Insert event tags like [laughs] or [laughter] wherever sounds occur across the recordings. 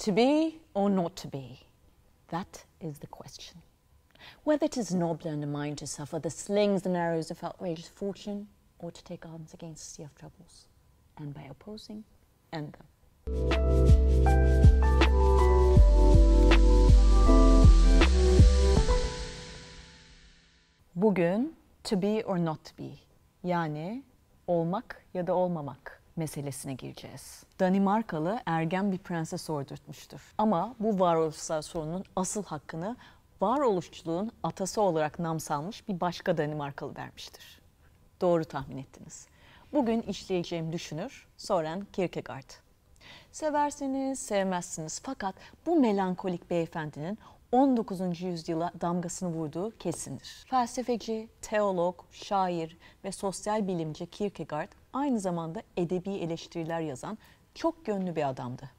To be or not to be? That is the question. Whether it is nobler in the mind to suffer the slings and arrows of outrageous fortune, or to take arms against a sea of troubles, and by opposing, end them. Bugün to be or not to be yani olmak ya da olmamak meselesine gireceğiz. Danimarkalı ergen bir prense sordurtmuştur. Ama bu varoluşsal sorunun asıl hakkını varoluşçuluğun atası olarak nam salmış bir başka Danimarkalı vermiştir. Doğru tahmin ettiniz. Bugün işleyeceğim düşünür Soren Kierkegaard. Seversiniz, sevmezsiniz fakat bu melankolik beyefendinin 19. yüzyıla damgasını vurduğu kesindir. Felsefeci, teolog, şair ve sosyal bilimci Kierkegaard aynı zamanda edebi eleştiriler yazan çok yönlü bir adamdı.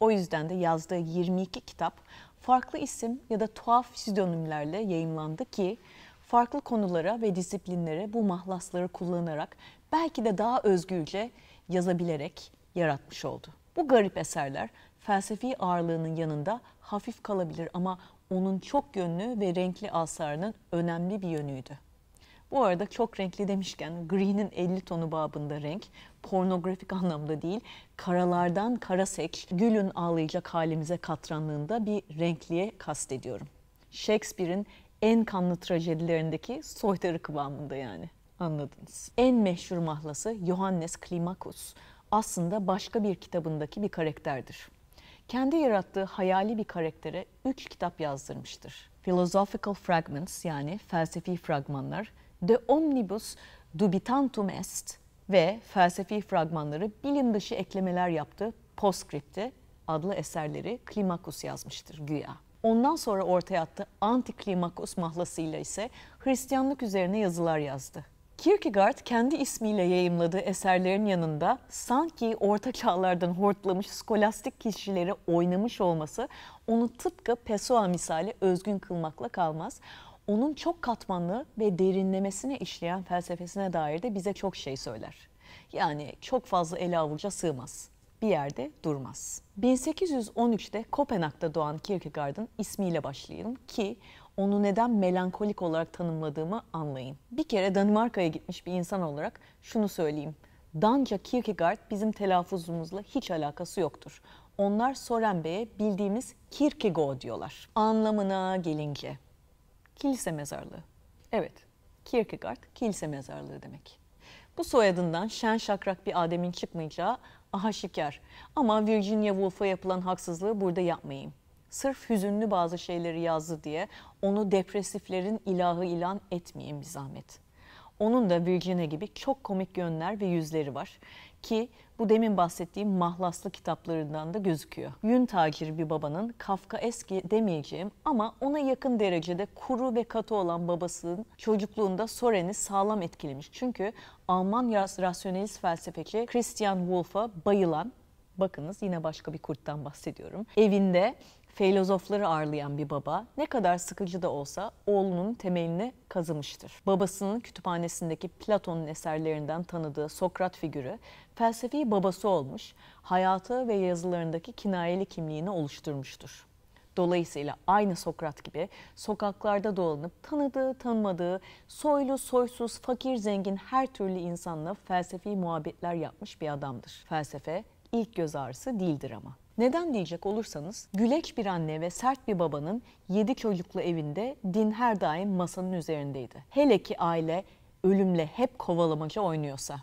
O yüzden de yazdığı 22 kitap farklı isim ya da tuhaf pseudonimlerle yayımlandı ki farklı konulara ve disiplinlere bu mahlasları kullanarak belki de daha özgürce yazabilerek yaratmış oldu. Bu garip eserler felsefi ağırlığının yanında hafif kalabilir ama onun çok yönlü ve renkli asarının önemli bir yönüydü. Bu arada çok renkli demişken Green'in 50 tonu babında renk pornografik anlamda değil karalardan kara seks gülün ağlayacak halimize katranlığında bir renkliye kastediyorum. Shakespeare'in en kanlı trajedilerindeki soytarı kıvamında yani anladınız. En meşhur mahlası Johannes Climacus aslında başka bir kitabındaki bir karakterdir. Kendi yarattığı hayali bir karaktere üç kitap yazdırmıştır. Philosophical Fragments yani felsefi fragmanlar, De Omnibus Dubitantum Est ve felsefi fragmanları bilim dışı eklemeler yaptığı Postscript'i adlı eserleri Climacus yazmıştır güya. Ondan sonra ortaya attığı Antiklimakus mahlasıyla ise Hristiyanlık üzerine yazılar yazdı. Kierkegaard kendi ismiyle yayımladığı eserlerin yanında sanki orta çağlardan hortlamış skolastik kişileri oynamış olması onu tıpkı Pessoa misali özgün kılmakla kalmaz. Onun çok katmanlı ve derinlemesine işleyen felsefesine dair de bize çok şey söyler. Yani çok fazla ele avuca sığmaz. Bir yerde durmaz. 1813'te Kopenhag'da doğan Kierkegaard'ın ismiyle başlayalım ki onu neden melankolik olarak tanımladığımı anlayın. Bir kere Danimarka'ya gitmiş bir insan olarak şunu söyleyeyim. Danca Kierkegaard bizim telaffuzumuzla hiç alakası yoktur. Onlar Soren Bey'e bildiğimiz Kierkegaard diyorlar. Anlamına gelince. Kilise mezarlığı. Evet, Kierkegaard kilise mezarlığı demek. Bu soyadından şen şakrak bir ademin çıkmayacağı aşikar. Ama Virginia Woolf'a yapılan haksızlığı burada yapmayayım sırf hüzünlü bazı şeyleri yazdı diye onu depresiflerin ilahı ilan etmeyin bir zahmet. Onun da Virginia gibi çok komik yönler ve yüzleri var ki bu demin bahsettiğim mahlaslı kitaplarından da gözüküyor. Yün taciri bir babanın Kafka eski demeyeceğim ama ona yakın derecede kuru ve katı olan babasının çocukluğunda Soren'i sağlam etkilemiş. Çünkü Alman rasyonelist felsefeci Christian Wolff'a bayılan bakınız yine başka bir kurttan bahsediyorum. Evinde filozofları ağırlayan bir baba ne kadar sıkıcı da olsa oğlunun temelini kazımıştır. Babasının kütüphanesindeki Platon'un eserlerinden tanıdığı Sokrat figürü felsefi babası olmuş, hayatı ve yazılarındaki kinayeli kimliğini oluşturmuştur. Dolayısıyla aynı Sokrat gibi sokaklarda dolanıp tanıdığı, tanımadığı, soylu, soysuz, fakir, zengin her türlü insanla felsefi muhabbetler yapmış bir adamdır. Felsefe ilk göz ağrısı değildir ama. Neden diyecek olursanız güleç bir anne ve sert bir babanın yedi çocuklu evinde din her daim masanın üzerindeydi. Hele ki aile ölümle hep kovalamaca oynuyorsa.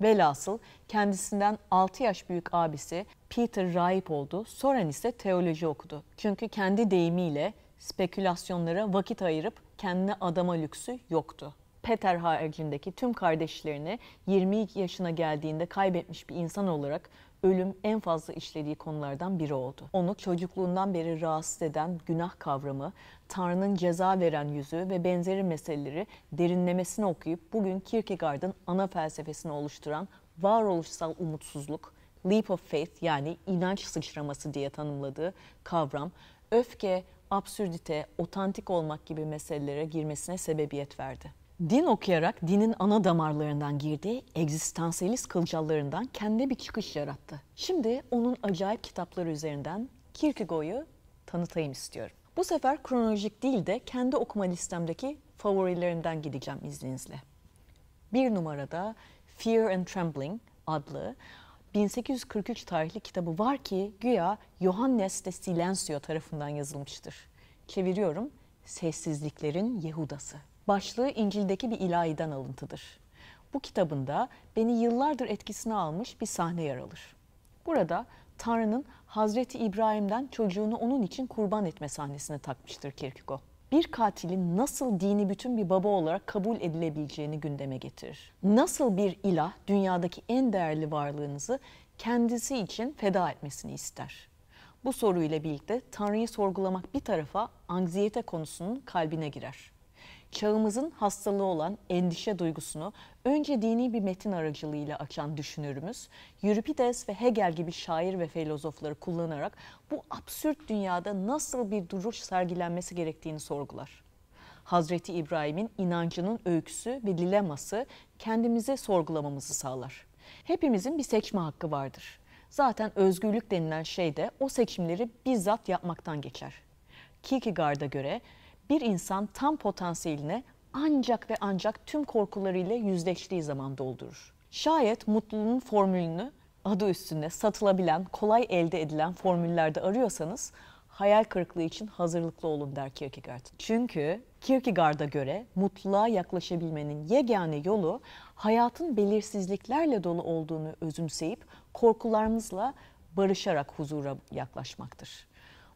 Velhasıl kendisinden 6 yaş büyük abisi Peter rahip oldu. Soren ise teoloji okudu. Çünkü kendi deyimiyle spekülasyonlara vakit ayırıp kendine adama lüksü yoktu. Peter haricindeki tüm kardeşlerini 20 yaşına geldiğinde kaybetmiş bir insan olarak ölüm en fazla işlediği konulardan biri oldu. Onu çocukluğundan beri rahatsız eden günah kavramı, Tanrı'nın ceza veren yüzü ve benzeri meseleleri derinlemesine okuyup bugün Kierkegaard'ın ana felsefesini oluşturan varoluşsal umutsuzluk, leap of faith yani inanç sıçraması diye tanımladığı kavram, öfke, absürdite, otantik olmak gibi meselelere girmesine sebebiyet verdi. Din okuyarak dinin ana damarlarından girdiği egzistansiyelist kılcallarından kendi bir çıkış yarattı. Şimdi onun acayip kitapları üzerinden Kierkegaard'u tanıtayım istiyorum. Bu sefer kronolojik değil de kendi okuma listemdeki favorilerinden gideceğim izninizle. Bir numarada Fear and Trembling adlı 1843 tarihli kitabı var ki güya Johannes de Silencio tarafından yazılmıştır. Çeviriyorum, Sessizliklerin Yehudası. Başlığı İncil'deki bir ilahiden alıntıdır. Bu kitabında beni yıllardır etkisine almış bir sahne yer alır. Burada Tanrı'nın Hazreti İbrahim'den çocuğunu onun için kurban etme sahnesine takmıştır Kierkegaard. Bir katilin nasıl dini bütün bir baba olarak kabul edilebileceğini gündeme getirir. Nasıl bir ilah dünyadaki en değerli varlığınızı kendisi için feda etmesini ister? Bu soruyla birlikte Tanrı'yı sorgulamak bir tarafa anksiyete konusunun kalbine girer çağımızın hastalığı olan endişe duygusunu önce dini bir metin aracılığıyla açan düşünürümüz, Euripides ve Hegel gibi şair ve filozofları kullanarak bu absürt dünyada nasıl bir duruş sergilenmesi gerektiğini sorgular. Hazreti İbrahim'in inancının öyküsü ve dileması kendimize sorgulamamızı sağlar. Hepimizin bir seçme hakkı vardır. Zaten özgürlük denilen şey de o seçimleri bizzat yapmaktan geçer. Kierkegaard'a göre bir insan tam potansiyeline ancak ve ancak tüm korkularıyla yüzleştiği zaman doldurur. Şayet mutluluğun formülünü adı üstünde satılabilen, kolay elde edilen formüllerde arıyorsanız hayal kırıklığı için hazırlıklı olun der Kierkegaard. Çünkü Kierkegaard'a göre mutluluğa yaklaşabilmenin yegane yolu hayatın belirsizliklerle dolu olduğunu özümseyip korkularımızla barışarak huzura yaklaşmaktır.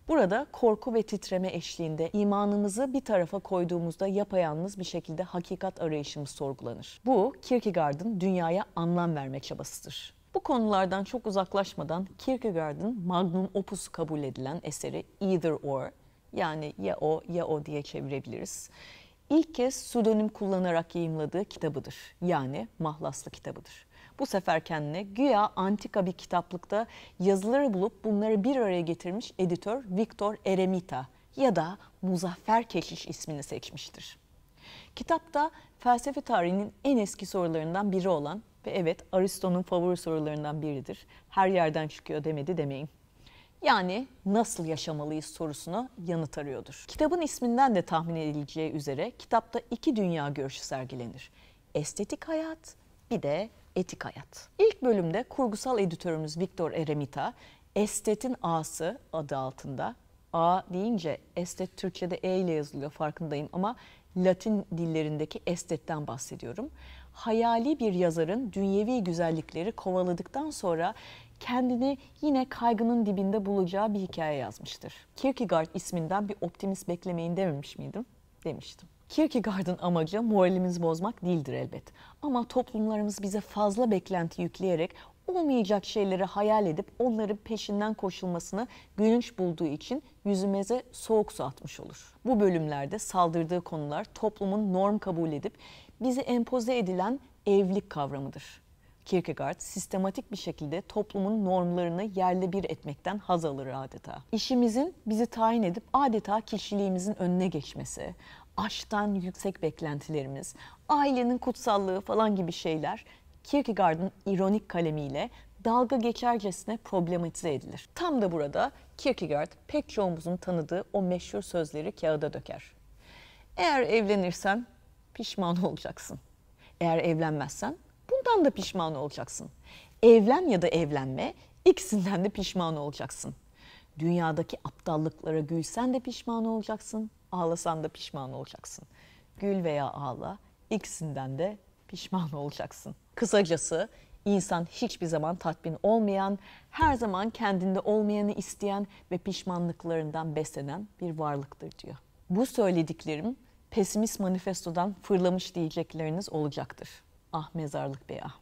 Burada korku ve titreme eşliğinde imanımızı bir tarafa koyduğumuzda yapayalnız bir şekilde hakikat arayışımız sorgulanır. Bu Kierkegaard'ın dünyaya anlam verme çabasıdır. Bu konulardan çok uzaklaşmadan Kierkegaard'ın magnum opus kabul edilen eseri Either Or yani ya o ya o diye çevirebiliriz. İlk kez pseudonim kullanarak yayımladığı kitabıdır. Yani Mahlaslı kitabıdır. Bu sefer kendine güya antika bir kitaplıkta yazıları bulup bunları bir araya getirmiş editör Victor Eremita ya da Muzaffer Keşiş ismini seçmiştir. Kitapta felsefe tarihinin en eski sorularından biri olan ve evet Aristo'nun favori sorularından biridir. Her yerden çıkıyor demedi demeyin. Yani nasıl yaşamalıyız sorusuna yanıt arıyordur. Kitabın isminden de tahmin edileceği üzere kitapta iki dünya görüşü sergilenir. Estetik hayat bir de etik hayat. İlk bölümde kurgusal editörümüz Victor Eremita, Estet'in A'sı adı altında. A deyince estet Türkçe'de E ile yazılıyor farkındayım ama Latin dillerindeki estetten bahsediyorum. Hayali bir yazarın dünyevi güzellikleri kovaladıktan sonra kendini yine kaygının dibinde bulacağı bir hikaye yazmıştır. Kierkegaard isminden bir optimist beklemeyin dememiş miydim? Demiştim. Kierkegaard'ın amacı moralimizi bozmak değildir elbet. Ama toplumlarımız bize fazla beklenti yükleyerek olmayacak şeyleri hayal edip onların peşinden koşulmasını gülünç bulduğu için yüzümüze soğuk su atmış olur. Bu bölümlerde saldırdığı konular toplumun norm kabul edip bize empoze edilen evlilik kavramıdır. Kierkegaard sistematik bir şekilde toplumun normlarını yerle bir etmekten haz alır adeta. İşimizin bizi tayin edip adeta kişiliğimizin önüne geçmesi, aşktan yüksek beklentilerimiz, ailenin kutsallığı falan gibi şeyler Kierkegaard'ın ironik kalemiyle dalga geçercesine problematize edilir. Tam da burada Kierkegaard pek çoğumuzun tanıdığı o meşhur sözleri kağıda döker. Eğer evlenirsen pişman olacaksın. Eğer evlenmezsen bundan da pişman olacaksın. Evlen ya da evlenme ikisinden de pişman olacaksın. Dünyadaki aptallıklara gülsen de pişman olacaksın, ağlasan da pişman olacaksın. Gül veya ağla, ikisinden de pişman [laughs] olacaksın. Kısacası insan hiçbir zaman tatmin olmayan, her zaman kendinde olmayanı isteyen ve pişmanlıklarından beslenen bir varlıktır diyor. Bu söylediklerim pesimist manifestodan fırlamış diyecekleriniz olacaktır. Ah mezarlık be ah.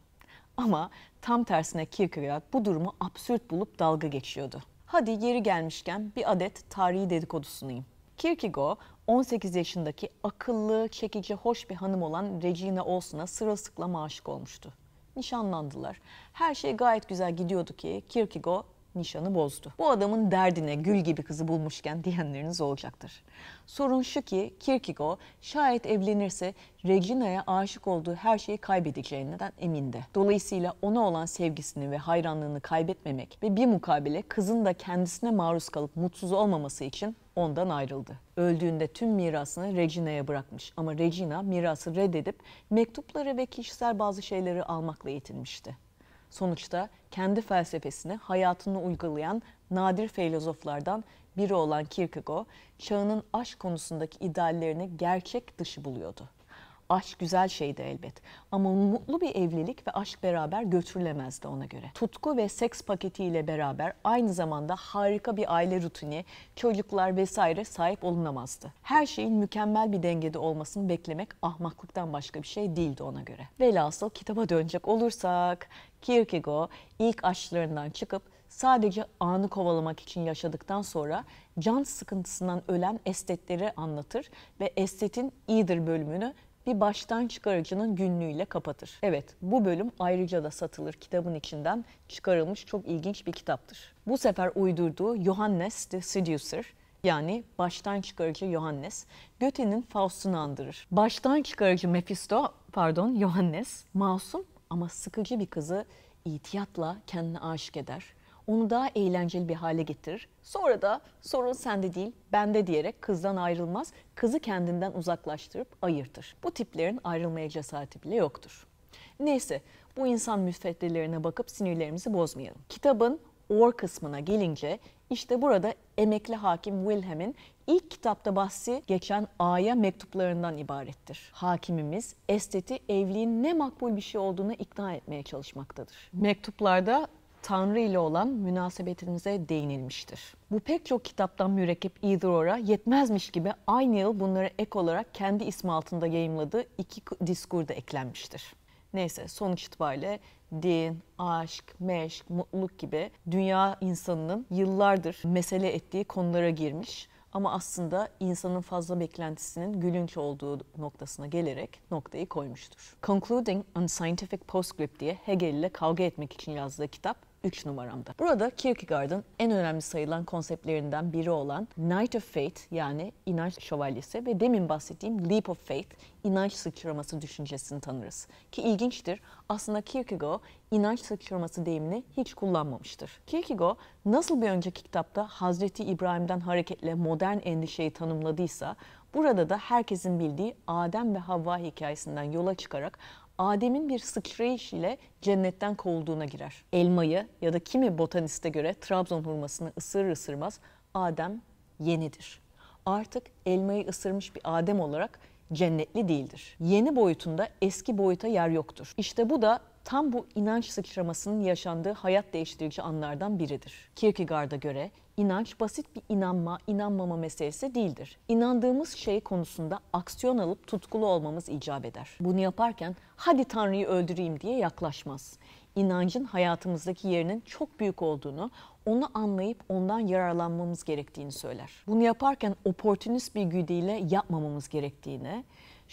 Ama tam tersine Kierkegaard bu durumu absürt bulup dalga geçiyordu. Hadi yeri gelmişken bir adet tarihi dedikodusunu sunayım. Kierkegaard 18 yaşındaki akıllı, çekici, hoş bir hanım olan Regina Olsen'a sırılsıklam aşık olmuştu. Nişanlandılar. Her şey gayet güzel gidiyordu ki Kierkegaard nişanı bozdu. Bu adamın derdine gül gibi kızı bulmuşken diyenleriniz olacaktır. Sorun şu ki Kierkegaard şayet evlenirse Regina'ya aşık olduğu her şeyi kaybedeceğinden emindi. Dolayısıyla ona olan sevgisini ve hayranlığını kaybetmemek ve bir mukabele kızın da kendisine maruz kalıp mutsuz olmaması için ondan ayrıldı. Öldüğünde tüm mirasını Regina'ya bırakmış ama Regina mirası reddedip mektupları ve kişisel bazı şeyleri almakla yetinmişti. Sonuçta kendi felsefesini hayatını uygulayan nadir filozoflardan biri olan Kierkegaard, çağının aşk konusundaki ideallerini gerçek dışı buluyordu. Aşk güzel şeydi elbet ama mutlu bir evlilik ve aşk beraber götürülemezdi ona göre. Tutku ve seks paketiyle beraber aynı zamanda harika bir aile rutini, çocuklar vesaire sahip olunamazdı. Her şeyin mükemmel bir dengede olmasını beklemek ahmaklıktan başka bir şey değildi ona göre. Velhasıl kitaba dönecek olursak Kierkegaard ilk aşklarından çıkıp sadece anı kovalamak için yaşadıktan sonra can sıkıntısından ölen estetleri anlatır ve estetin iyidir bölümünü bir baştan çıkarıcının günlüğüyle kapatır. Evet, bu bölüm ayrıca da satılır kitabın içinden çıkarılmış çok ilginç bir kitaptır. Bu sefer uydurduğu Johannes the Seducer, yani baştan çıkarıcı Johannes, Goethe'nin Faust'unu andırır. Baştan çıkarıcı Mephisto, pardon Johannes, masum ama sıkıcı bir kızı itiyatla kendine aşık eder onu daha eğlenceli bir hale getirir. Sonra da sorun sende değil, bende diyerek kızdan ayrılmaz, kızı kendinden uzaklaştırıp ayırtır. Bu tiplerin ayrılmaya cesareti bile yoktur. Neyse, bu insan müsveddelerine bakıp sinirlerimizi bozmayalım. Kitabın or kısmına gelince işte burada emekli hakim Wilhelm'in ilk kitapta bahsi geçen A'ya mektuplarından ibarettir. Hakimimiz esteti evliliğin ne makbul bir şey olduğunu ikna etmeye çalışmaktadır. Mektuplarda Tanrı ile olan münasebetinize değinilmiştir. Bu pek çok kitaptan mürekkep Either yetmezmiş gibi aynı yıl bunları ek olarak kendi ismi altında yayımladığı iki diskur da eklenmiştir. Neyse sonuç itibariyle din, aşk, meşk, mutluluk gibi dünya insanının yıllardır mesele ettiği konulara girmiş ama aslında insanın fazla beklentisinin gülünç olduğu noktasına gelerek noktayı koymuştur. Concluding on Scientific Postscript diye Hegel ile kavga etmek için yazdığı kitap 3 numaramda. Burada Kierkegaard'ın en önemli sayılan konseptlerinden biri olan Knight of Faith yani inanç şövalyesi ve demin bahsettiğim Leap of Faith inanç sıçraması düşüncesini tanırız. Ki ilginçtir aslında Kierkegaard inanç sıçraması deyimini hiç kullanmamıştır. Kierkegaard nasıl bir önceki kitapta Hazreti İbrahim'den hareketle modern endişeyi tanımladıysa burada da herkesin bildiği Adem ve Havva hikayesinden yola çıkarak Adem'in bir sıçrayış ile cennetten kovulduğuna girer. Elmayı ya da kimi botaniste göre Trabzon hurmasını ısırır ısırmaz Adem yenidir. Artık elmayı ısırmış bir Adem olarak cennetli değildir. Yeni boyutunda eski boyuta yer yoktur. İşte bu da tam bu inanç sıçramasının yaşandığı hayat değiştirici anlardan biridir. Kierkegaard'a göre inanç basit bir inanma, inanmama meselesi değildir. İnandığımız şey konusunda aksiyon alıp tutkulu olmamız icap eder. Bunu yaparken hadi Tanrı'yı öldüreyim diye yaklaşmaz. İnancın hayatımızdaki yerinin çok büyük olduğunu, onu anlayıp ondan yararlanmamız gerektiğini söyler. Bunu yaparken oportunist bir güdüyle yapmamamız gerektiğini,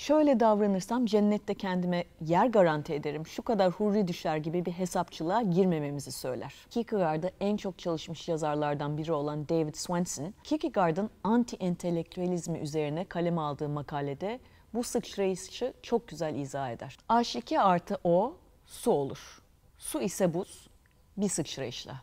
şöyle davranırsam cennette kendime yer garanti ederim, şu kadar hurri düşer gibi bir hesapçılığa girmememizi söyler. Kierkegaard'da en çok çalışmış yazarlardan biri olan David Swenson, Kierkegaard'ın anti-entelektüelizmi üzerine kaleme aldığı makalede bu sıçrayışı çok güzel izah eder. H2 artı O su olur. Su ise buz, bir sıçrayışla.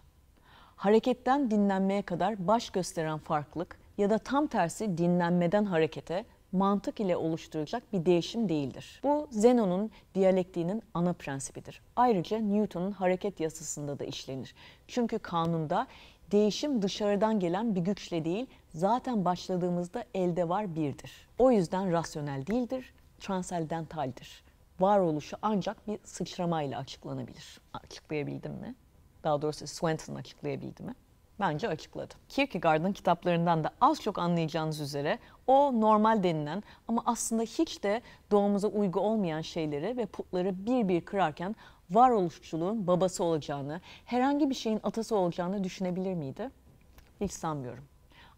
Hareketten dinlenmeye kadar baş gösteren farklılık ya da tam tersi dinlenmeden harekete mantık ile oluşturacak bir değişim değildir. Bu Zenon'un diyalektiğinin ana prensibidir. Ayrıca Newton'un hareket yasasında da işlenir. Çünkü kanunda değişim dışarıdan gelen bir güçle değil, zaten başladığımızda elde var birdir. O yüzden rasyonel değildir, transendentaldir. Varoluşu ancak bir sıçramayla açıklanabilir. Açıklayabildim mi? Daha doğrusu Swenson açıklayabildi mi? Bence açıkladı. Kierkegaard'ın kitaplarından da az çok anlayacağınız üzere o normal denilen ama aslında hiç de doğumuza uygu olmayan şeyleri ve putları bir bir kırarken varoluşçuluğun babası olacağını, herhangi bir şeyin atası olacağını düşünebilir miydi? Hiç sanmıyorum.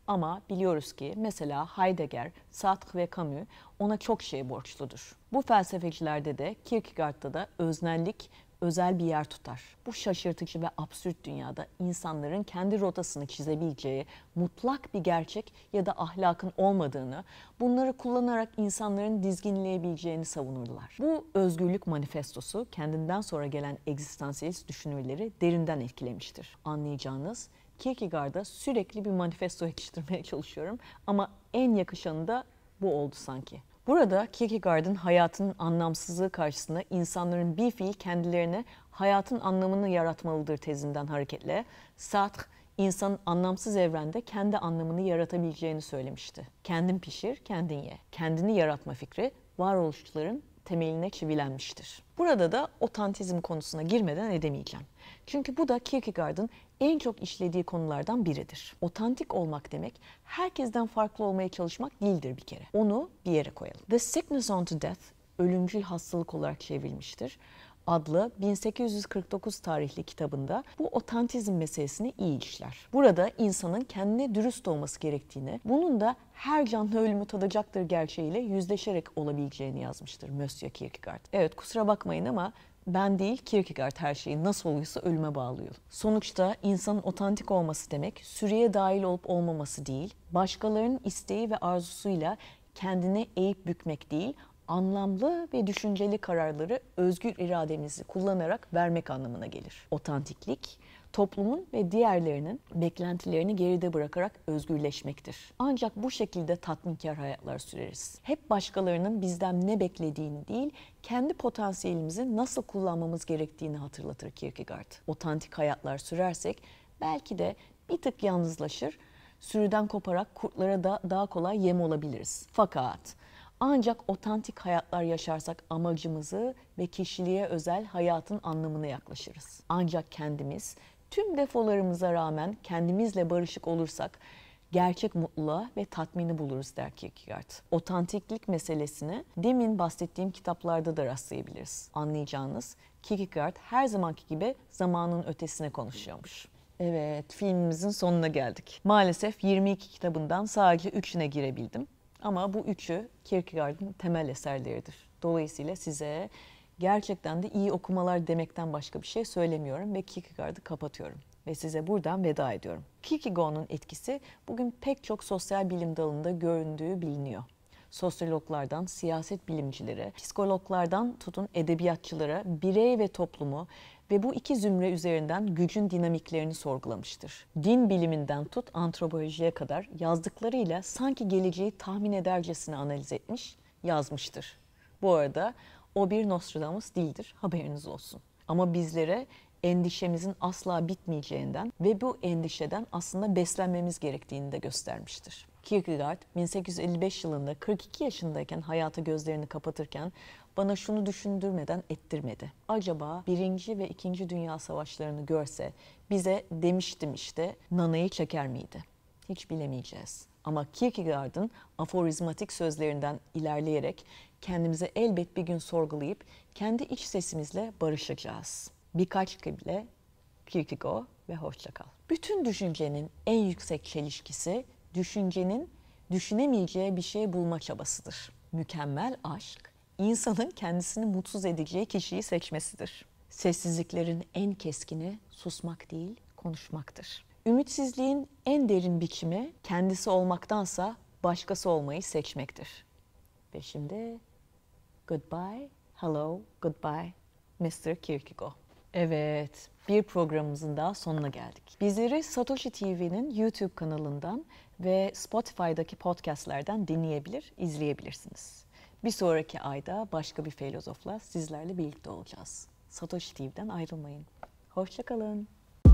Ama biliyoruz ki mesela Heidegger, Sartre ve Camus ona çok şey borçludur. Bu felsefecilerde de Kierkegaard'da da öznellik özel bir yer tutar. Bu şaşırtıcı ve absürt dünyada insanların kendi rotasını çizebileceği mutlak bir gerçek ya da ahlakın olmadığını, bunları kullanarak insanların dizginleyebileceğini savunurlar. Bu özgürlük manifestosu kendinden sonra gelen egzistansiyelist düşünürleri derinden etkilemiştir. Anlayacağınız Kierkegaard'a sürekli bir manifesto [laughs] yetiştirmeye çalışıyorum ama en yakışanı da bu oldu sanki. Burada Kierkegaard'ın hayatın anlamsızlığı karşısında insanların bir fiil kendilerine hayatın anlamını yaratmalıdır tezinden hareketle Sartre insanın anlamsız evrende kendi anlamını yaratabileceğini söylemişti. Kendin pişir, kendin ye. Kendini yaratma fikri varoluşçuların temeline çivilenmiştir. Burada da otantizm konusuna girmeden edemeyeceğim. Çünkü bu da Kierkegaard'ın en çok işlediği konulardan biridir. Otantik olmak demek herkesten farklı olmaya çalışmak değildir bir kere. Onu bir yere koyalım. The Sickness Unto Death ölümcül hastalık olarak çevrilmiştir adlı 1849 tarihli kitabında bu otantizm meselesini iyi işler. Burada insanın kendine dürüst olması gerektiğini, bunun da her canlı ölümü tadacaktır gerçeğiyle yüzleşerek olabileceğini yazmıştır Monsieur Kierkegaard. Evet kusura bakmayın ama ben değil Kierkegaard her şeyi nasıl oluyorsa ölüme bağlıyor. Sonuçta insanın otantik olması demek sürüye dahil olup olmaması değil, başkalarının isteği ve arzusuyla kendini eğip bükmek değil, anlamlı ve düşünceli kararları özgür irademizi kullanarak vermek anlamına gelir. Otantiklik, toplumun ve diğerlerinin beklentilerini geride bırakarak özgürleşmektir. Ancak bu şekilde tatminkar hayatlar süreriz. Hep başkalarının bizden ne beklediğini değil, kendi potansiyelimizi nasıl kullanmamız gerektiğini hatırlatır Kierkegaard. Otantik hayatlar sürersek belki de bir tık yalnızlaşır, sürüden koparak kurtlara da daha kolay yem olabiliriz. Fakat ancak otantik hayatlar yaşarsak amacımızı ve kişiliğe özel hayatın anlamına yaklaşırız. Ancak kendimiz tüm defolarımıza rağmen kendimizle barışık olursak gerçek mutluluğa ve tatmini buluruz der Kierkegaard. Otantiklik meselesini demin bahsettiğim kitaplarda da rastlayabiliriz. Anlayacağınız Kierkegaard her zamanki gibi zamanın ötesine konuşuyormuş. Evet, filmimizin sonuna geldik. Maalesef 22 kitabından sadece 3'üne girebildim. Ama bu üçü Kierkegaard'ın temel eserleridir. Dolayısıyla size gerçekten de iyi okumalar demekten başka bir şey söylemiyorum ve Kierkegaard'ı kapatıyorum. Ve size buradan veda ediyorum. Kierkegaard'ın etkisi bugün pek çok sosyal bilim dalında göründüğü biliniyor. Sosyologlardan siyaset bilimcilere, psikologlardan tutun edebiyatçılara birey ve toplumu ve bu iki zümre üzerinden gücün dinamiklerini sorgulamıştır. Din biliminden tut antropolojiye kadar yazdıklarıyla sanki geleceği tahmin edercesine analiz etmiş, yazmıştır. Bu arada o bir Nostradamus değildir, haberiniz olsun. Ama bizlere endişemizin asla bitmeyeceğinden ve bu endişeden aslında beslenmemiz gerektiğini de göstermiştir. Kierkegaard 1855 yılında 42 yaşındayken hayata gözlerini kapatırken bana şunu düşündürmeden ettirmedi. Acaba birinci ve ikinci dünya savaşlarını görse bize demiştim işte nanayı çeker miydi? Hiç bilemeyeceğiz. Ama Kierkegaard'ın aforizmatik sözlerinden ilerleyerek kendimize elbet bir gün sorgulayıp kendi iç sesimizle barışacağız. Birkaç kıble Kierkegaard ve hoşçakal. Bütün düşüncenin en yüksek çelişkisi düşüncenin düşünemeyeceği bir şey bulma çabasıdır. Mükemmel aşk insanın kendisini mutsuz edeceği kişiyi seçmesidir. Sessizliklerin en keskini susmak değil, konuşmaktır. Ümitsizliğin en derin biçimi kendisi olmaktansa başkası olmayı seçmektir. Ve şimdi goodbye, hello, goodbye, Mr. Kierkegaard. Evet, bir programımızın daha sonuna geldik. Bizleri Satoshi TV'nin YouTube kanalından ve Spotify'daki podcastlerden dinleyebilir, izleyebilirsiniz. Bir sonraki ayda başka bir filozofla sizlerle birlikte olacağız. Satoshi TV'den ayrılmayın. Hoşçakalın.